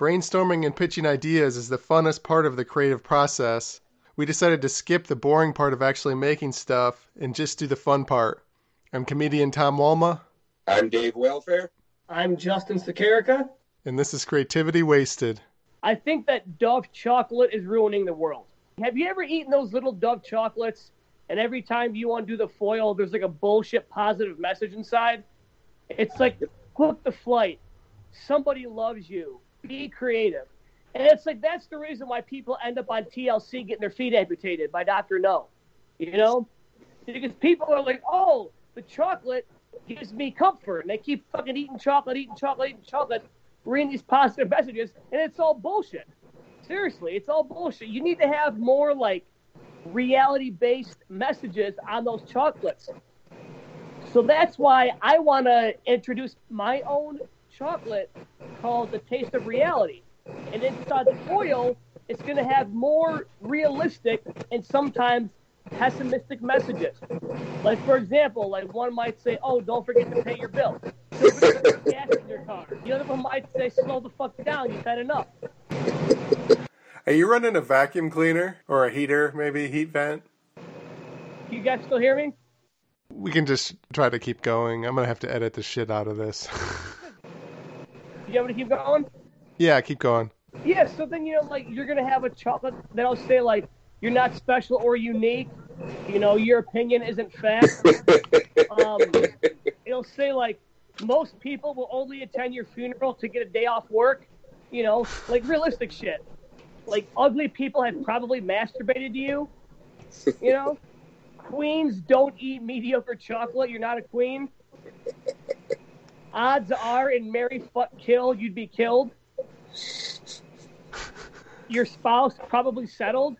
Brainstorming and pitching ideas is the funnest part of the creative process. We decided to skip the boring part of actually making stuff and just do the fun part. I'm comedian Tom Walma, I'm Dave Welfare. I'm Justin Sakarica. and this is Creativity Wasted. I think that Dove chocolate is ruining the world. Have you ever eaten those little Dove chocolates and every time you undo the foil, there's like a bullshit positive message inside? It's like, book the flight. Somebody loves you. Be creative. And it's like, that's the reason why people end up on TLC getting their feet amputated by Dr. Now. You know? Because people are like, oh, the chocolate gives me comfort. And they keep fucking eating chocolate, eating chocolate, eating chocolate, reading these positive messages, and it's all bullshit. Seriously, it's all bullshit. You need to have more like reality based messages on those chocolates. So that's why I want to introduce my own chocolate called the Taste of Reality. And inside the foil, it's going to have more realistic and sometimes pessimistic messages. Like, for example, like one might say, oh, don't forget to pay your bill. Don't to put gas in your car. The other one might say, slow the fuck down, you've had enough. Are you running a vacuum cleaner or a heater, maybe a heat vent? You guys still hear me? We can just try to keep going. I'm gonna have to edit the shit out of this. You want me to keep going? yeah, keep going. Yeah, so then you know, like you're gonna have a chocolate that'll say like you're not special or unique. You know, your opinion isn't fact. um, it'll say like most people will only attend your funeral to get a day off work. You know, like realistic shit. Like ugly people have probably masturbated to you. You know, queens don't eat mediocre chocolate. You're not a queen. Odds are, in Marry Fuck Kill, you'd be killed. Your spouse probably settled.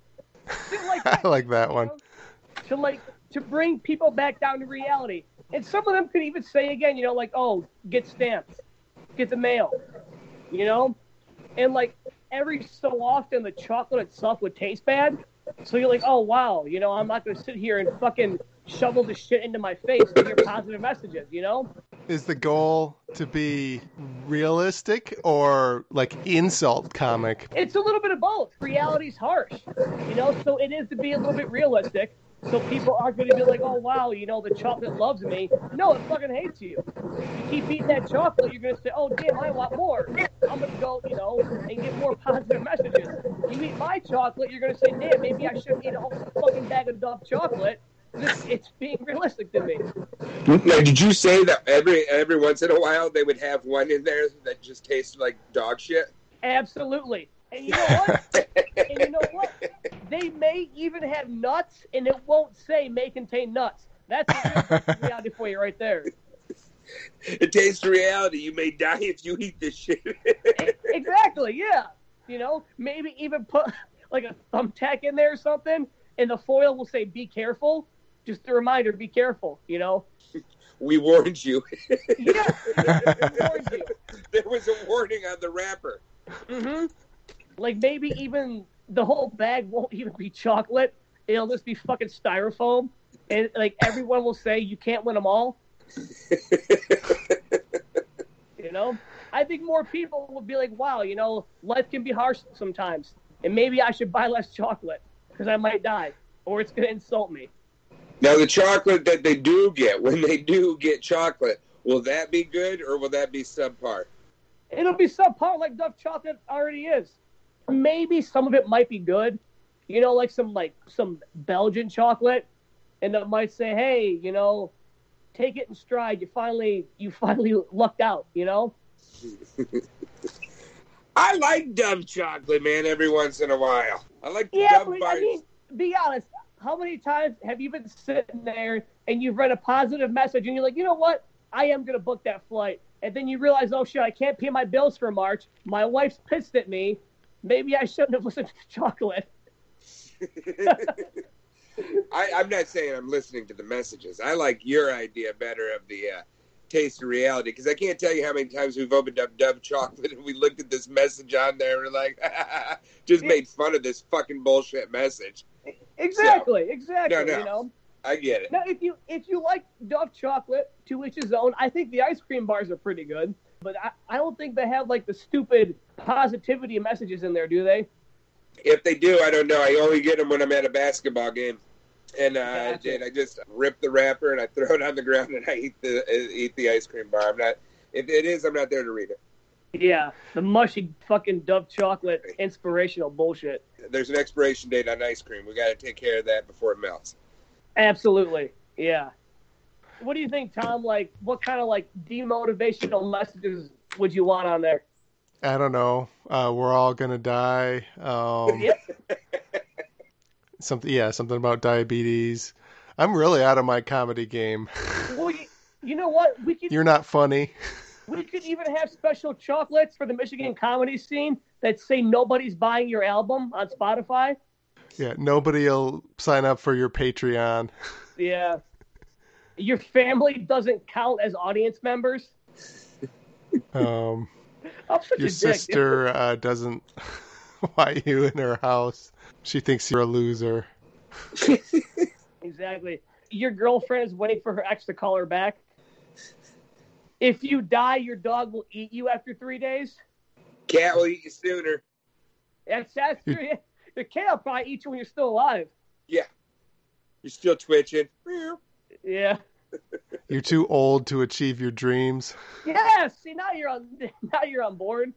Like that, I like that one. to like to bring people back down to reality. And some of them could even say again, you know, like, oh, get stamps, get the mail, you know, and like every so often the chocolate itself would taste bad. So you're like, oh wow, you know, I'm not gonna sit here and fucking shovel the shit into my face with your positive messages, you know? Is the goal to be realistic or like insult comic? It's a little bit of both. Reality's harsh, you know, so it is to be a little bit realistic. So people aren't going to be like, oh wow, you know, the chocolate loves me. No, it fucking hates you. You keep eating that chocolate, you're going to say, oh damn, I want more. I'm going to go, you know, and get more positive messages. You eat my chocolate, you're going to say, damn, maybe I shouldn't eat a whole fucking bag of Dove chocolate. It's, it's being realistic to me. Now, did you say that every every once in a while they would have one in there that just tasted like dog shit? Absolutely. And you know what? and you know what? They may even have nuts, and it won't say may contain nuts. That's a real reality for you right there. It tastes reality. You may die if you eat this shit. Exactly, yeah. You know, maybe even put like a thumbtack in there or something, and the foil will say "Be careful." Just a reminder: Be careful. You know. we warned you. Yeah. it warns you. there was a warning on the wrapper. hmm Like maybe even the whole bag won't even be chocolate. It'll just be fucking styrofoam, and like everyone will say you can't win them all. You know, I think more people will be like, "Wow, you know, life can be harsh sometimes, and maybe I should buy less chocolate because I might die, or it's gonna insult me." Now, the chocolate that they do get, when they do get chocolate, will that be good or will that be subpar? It'll be subpar like Dove chocolate already is. Maybe some of it might be good, you know, like some like some Belgian chocolate, and it might say, "Hey, you know, take it in stride. You finally you finally lucked out." You know. I like Dove chocolate, man, every once in a while. I like Yeah, Dove but bars. I mean, be honest. How many times have you been sitting there and you've read a positive message and you're like, you know what? I am going to book that flight. And then you realize, oh shit, I can't pay my bills for March. My wife's pissed at me. Maybe I shouldn't have listened to chocolate. I, I'm not saying I'm listening to the messages. I like your idea better of the uh, taste of reality because I can't tell you how many times we've opened up Dove chocolate and we looked at this message on there and we're like, just made fun of this fucking bullshit message. Exactly, exactly. No, no. You know. I get it. Now, if you if you like Dove chocolate, to which his own, I think the ice cream bars are pretty good. But I, I don't think they have like the stupid positivity messages in there, do they? If they do, I don't know. I only get them when I'm at a basketball game. And uh, I Gotcha. did. I just rip the wrapper and I throw it on the ground and I eat the eat the ice cream bar. I'm not. If it is, I'm not there to read it. Yeah, the mushy fucking Dove chocolate inspirational bullshit. There's an expiration date on ice cream. We got to take care of that before it melts. Absolutely. Yeah. What do you think, Tom? Like, what kind of like demotivational messages would you want on there? I don't know. Uh, we're all gonna die. Um, something, yeah, something about diabetes. I'm really out of my comedy game. Well, you, you know what? We could You're not funny. we could even have special chocolates for the Michigan comedy scene that say nobody's buying your album on Spotify. Yeah, nobody'll sign up for your Patreon. Yeah. Your family doesn't count as audience members. Um, your sister uh, doesn't want you in her house. She thinks you're a loser. Exactly. Your girlfriend is waiting for her ex to call her back. If you die, your dog will eat you after three days. Cat will eat you sooner. That's, that's true. Yeah. The cat will probably eat you when you're still alive. Yeah, you're still twitching. Yeah. You're too old to achieve your dreams. Yes. See, now you're on. Now you're on board.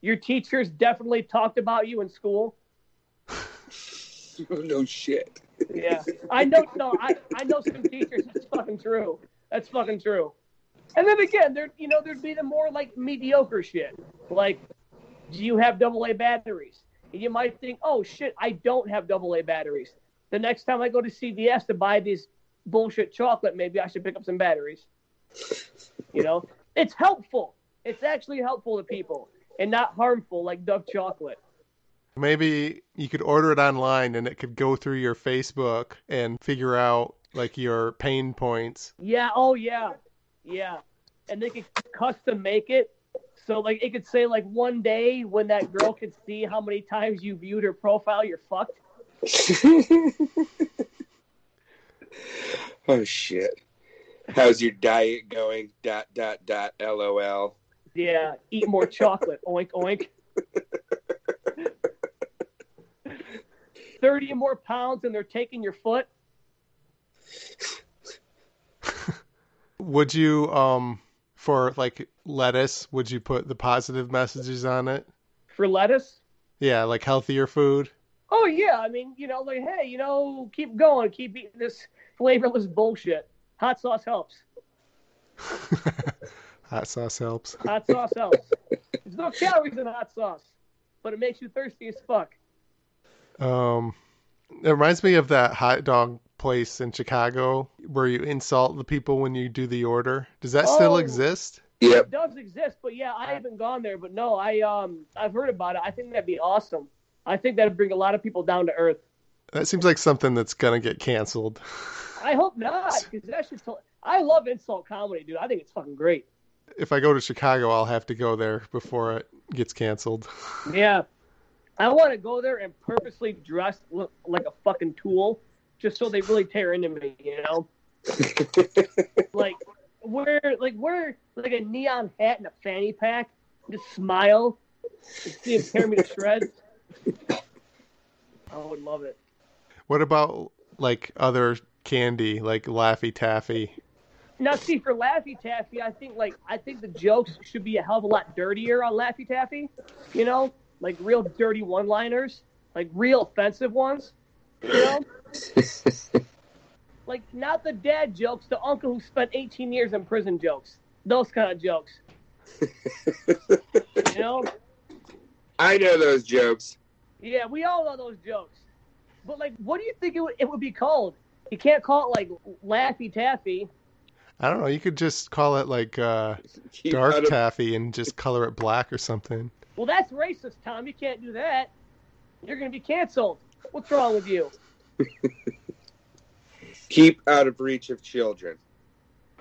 Your teachers definitely talked about you in school. no shit. Yeah, I know. No, I, I know some teachers. That's fucking true. That's fucking true. And then again, there you know there'd be the more like mediocre shit. Like, do you have double A batteries? And you might think, oh shit, I don't have double A batteries. The next time I go to CVS to buy this bullshit chocolate, maybe I should pick up some batteries. You know, it's helpful. It's actually helpful to people and not harmful like Dove chocolate. Maybe you could order it online and it could go through your Facebook and figure out like your pain points. Yeah. Oh, yeah. Yeah. And they could custom make it. So, like, it could say, like, one day when that girl could see how many times you viewed her profile, you're fucked. oh shit. How's your diet going? Dot dot dot. LOL. Yeah. Eat more chocolate. oink, oink. 30 more pounds and they're taking your foot. Would you um for like lettuce, would you put the positive messages on it? For lettuce? Yeah, like healthier food. Oh, yeah. I mean, you know, like, hey, you know, keep going. Keep eating this flavorless bullshit. Hot sauce helps. Hot sauce helps. Hot sauce helps. There's no calories in hot sauce, but it makes you thirsty as fuck. Um, it reminds me of that hot dog place in Chicago where you insult the people when you do the order. Does that still Oh. exist? Yeah, It does exist, but yeah, I haven't gone there. But no, I um, I've heard about it. I think that'd be awesome. I think that'd bring a lot of people down to earth. That seems like something that's gonna get canceled. I hope not, because that's just. I love insult comedy, dude. I think it's fucking great. If I go to Chicago, I'll have to go there before it gets canceled. Yeah, I want to go there and purposely dress look like a fucking tool, just so they really tear into me. You know, like wear like wear like a neon hat and a fanny pack, just smile, and see them tear me to shreds. I would love it. What about like other candy, like Laffy Taffy? Now, see, for Laffy Taffy, I think like I think the jokes should be a hell of a lot dirtier on Laffy Taffy. You know, like real dirty one-liners, like real offensive ones. You know, like not the dad jokes, the uncle who spent 18 years in prison jokes. Those kind of jokes. you know, I know those jokes. yeah, we all know those jokes. But like, what do you think it would, it would be called? You can't call it like Laffy Taffy. I don't know. You could just call it like uh, dark out of- taffy and just color it black or something. Well, that's racist, Tom. You can't do that. You're going to be canceled. What's wrong with you? keep out of reach of children.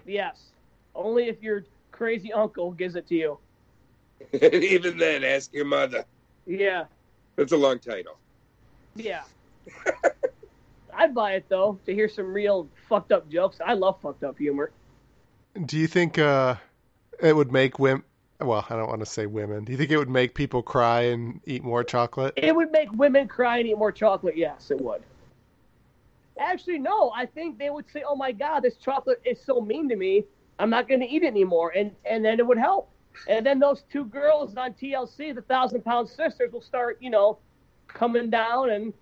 Yes. Only if your crazy uncle gives it to you. and even then, ask your mother. Yeah. That's a long title. Yeah. I'd buy it, though, to hear some real fucked up jokes. I love fucked up humor. Do you think uh, it would make women. Well, I don't want to say women. Do you think it would make people cry and eat more chocolate? It would make women cry and eat more chocolate. Yes, it would. Actually, no. I think they would say, "Oh my God, this chocolate is so mean to me. I'm not going to eat it anymore," and and then it would help. And then those two girls on TLC, the Thousand Pound Sisters, will start, you know, coming down, and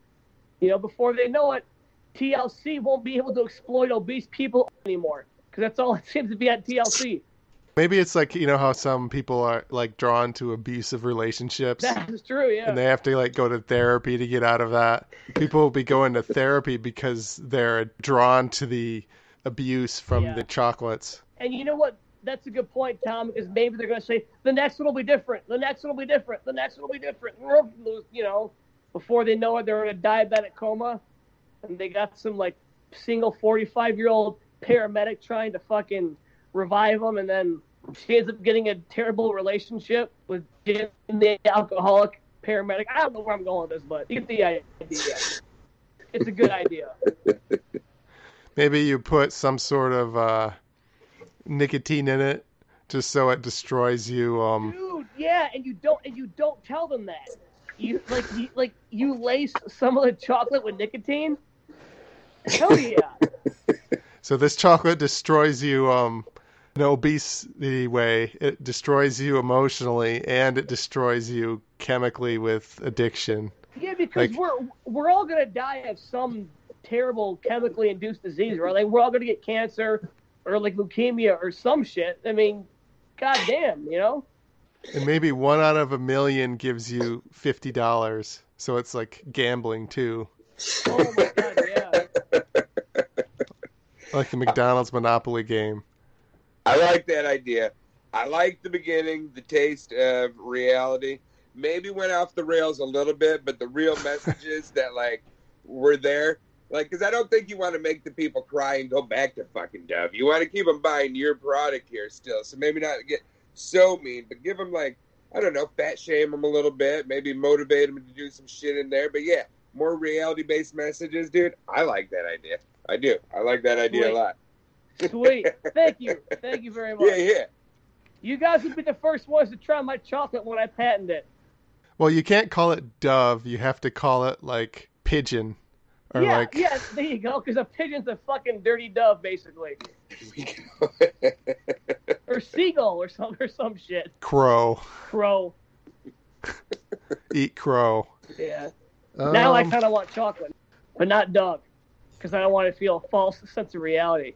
you know, before they know it, TLC won't be able to exploit obese people anymore because that's all it seems to be at TLC. Maybe it's like you know how some people are like drawn to abusive relationships. That's true, yeah. And they have to like go to therapy to get out of that. People will be going to therapy because they're drawn to the abuse from Yeah. the chocolates. And you know what? That's a good point, Tom, because maybe they're going to say the next one will be different. The next one will be different. The next one will be different. You know, before they know it, they're in a diabetic coma, and they got some like single 45 year old paramedic trying to fucking revive them, and then she ends up getting a terrible relationship with Jim, the alcoholic paramedic. I don't know where I'm going with this, but you get the idea. It's a good idea. Maybe you put some sort of uh, nicotine in it just so it destroys you. Um, dude yeah and you don't and you don't tell them that you like you like you lace some of the chocolate with nicotine hell yeah so this chocolate destroys you um, an obesity way. It destroys you emotionally and it destroys you chemically with addiction. yeah because Like- we're we're all gonna die of some terrible chemically induced disease right like we're all gonna get cancer or like leukemia or some shit i mean god damn you know And maybe one out of a million gives you fifty dollars. So it's like gambling too, oh my god yeah like the McDonald's Monopoly game. I like that idea. I like the beginning, the taste of reality. Maybe went off the rails a little bit, but the real messages that like were there, like, because I don't think you want to make the people cry and go back to fucking Dove. You want to keep them buying your product here still. So maybe not get so mean, but give them like I don't know, fat shame them a little bit, maybe motivate them to do some shit in there. But yeah, more reality based messages, dude. I like that idea. I do. I like that idea a lot. Sweet thank you thank you very much Yeah, yeah. you guys would be the first ones to try my chocolate when i patent it Well, you can't call it dove. You have to call it like pigeon, or yeah, like yeah, there you go. Because a pigeon's a fucking dirty dove, basically, Here we go. or seagull, or some, or some shit. crow. Crow. Eat crow. Yeah. now I Um, kind of want chocolate, but not dove, because I don't want to feel a false sense of reality.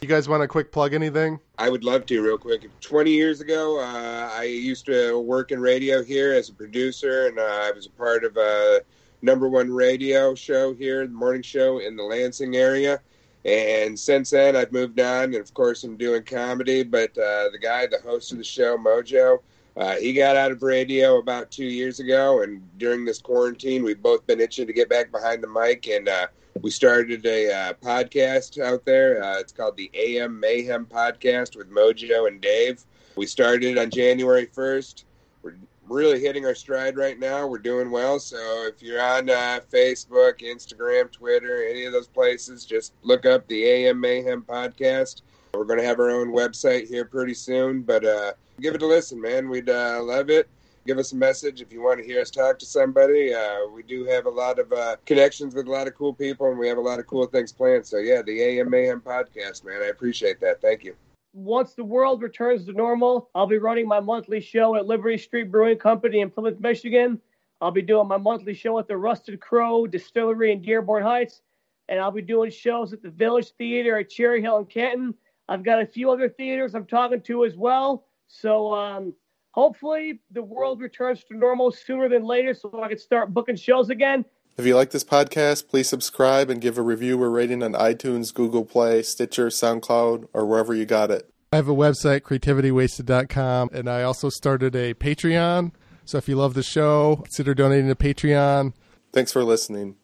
You guys want to quick plug anything? I would love to, real quick. 20 years ago, uh, I used to work in radio here as a producer, and uh, I was a part of a number one radio show here, the morning show in the Lansing area. And since then, I've moved on, and of course, I'm doing comedy. But uh, the guy, the host of the show, Mojo, uh, he got out of radio about two years ago, and during this quarantine, we've both been itching to get back behind the mic, and uh, we started a uh, podcast out there. Uh, it's called the AM Mayhem Podcast with Mojo and Dave. We started on January 1st. We're really hitting our stride right now. We're doing well. So if you're on uh, Facebook, Instagram, Twitter, any of those places, just look up the AM Mayhem Podcast. We're going to have our own website here pretty soon, but uh, give it a listen, man. We'd uh, love it give us a message if you want to hear us talk to somebody. Uh, we do have a lot of uh, connections with a lot of cool people, and we have a lot of cool things planned. So, yeah, the AM Mayhem podcast, man. I appreciate that. Thank you. Once the world returns to normal, I'll be running my monthly show at Liberty Street Brewing Company in Plymouth, Michigan. I'll be doing my monthly show at the Rusted Crow Distillery in Dearborn Heights, and I'll be doing shows at the Village Theater at Cherry Hill in Canton. I've got a few other theaters I'm talking to as well. So um, hopefully the world returns to normal sooner than later so I can start booking shows again. If you like this podcast, please subscribe and give a review or rating on iTunes, Google Play, Stitcher, SoundCloud, or wherever you got it. I have a website, creativitywasted.com, and I also started a Patreon. So if you love the show, consider donating to Patreon. Thanks for listening.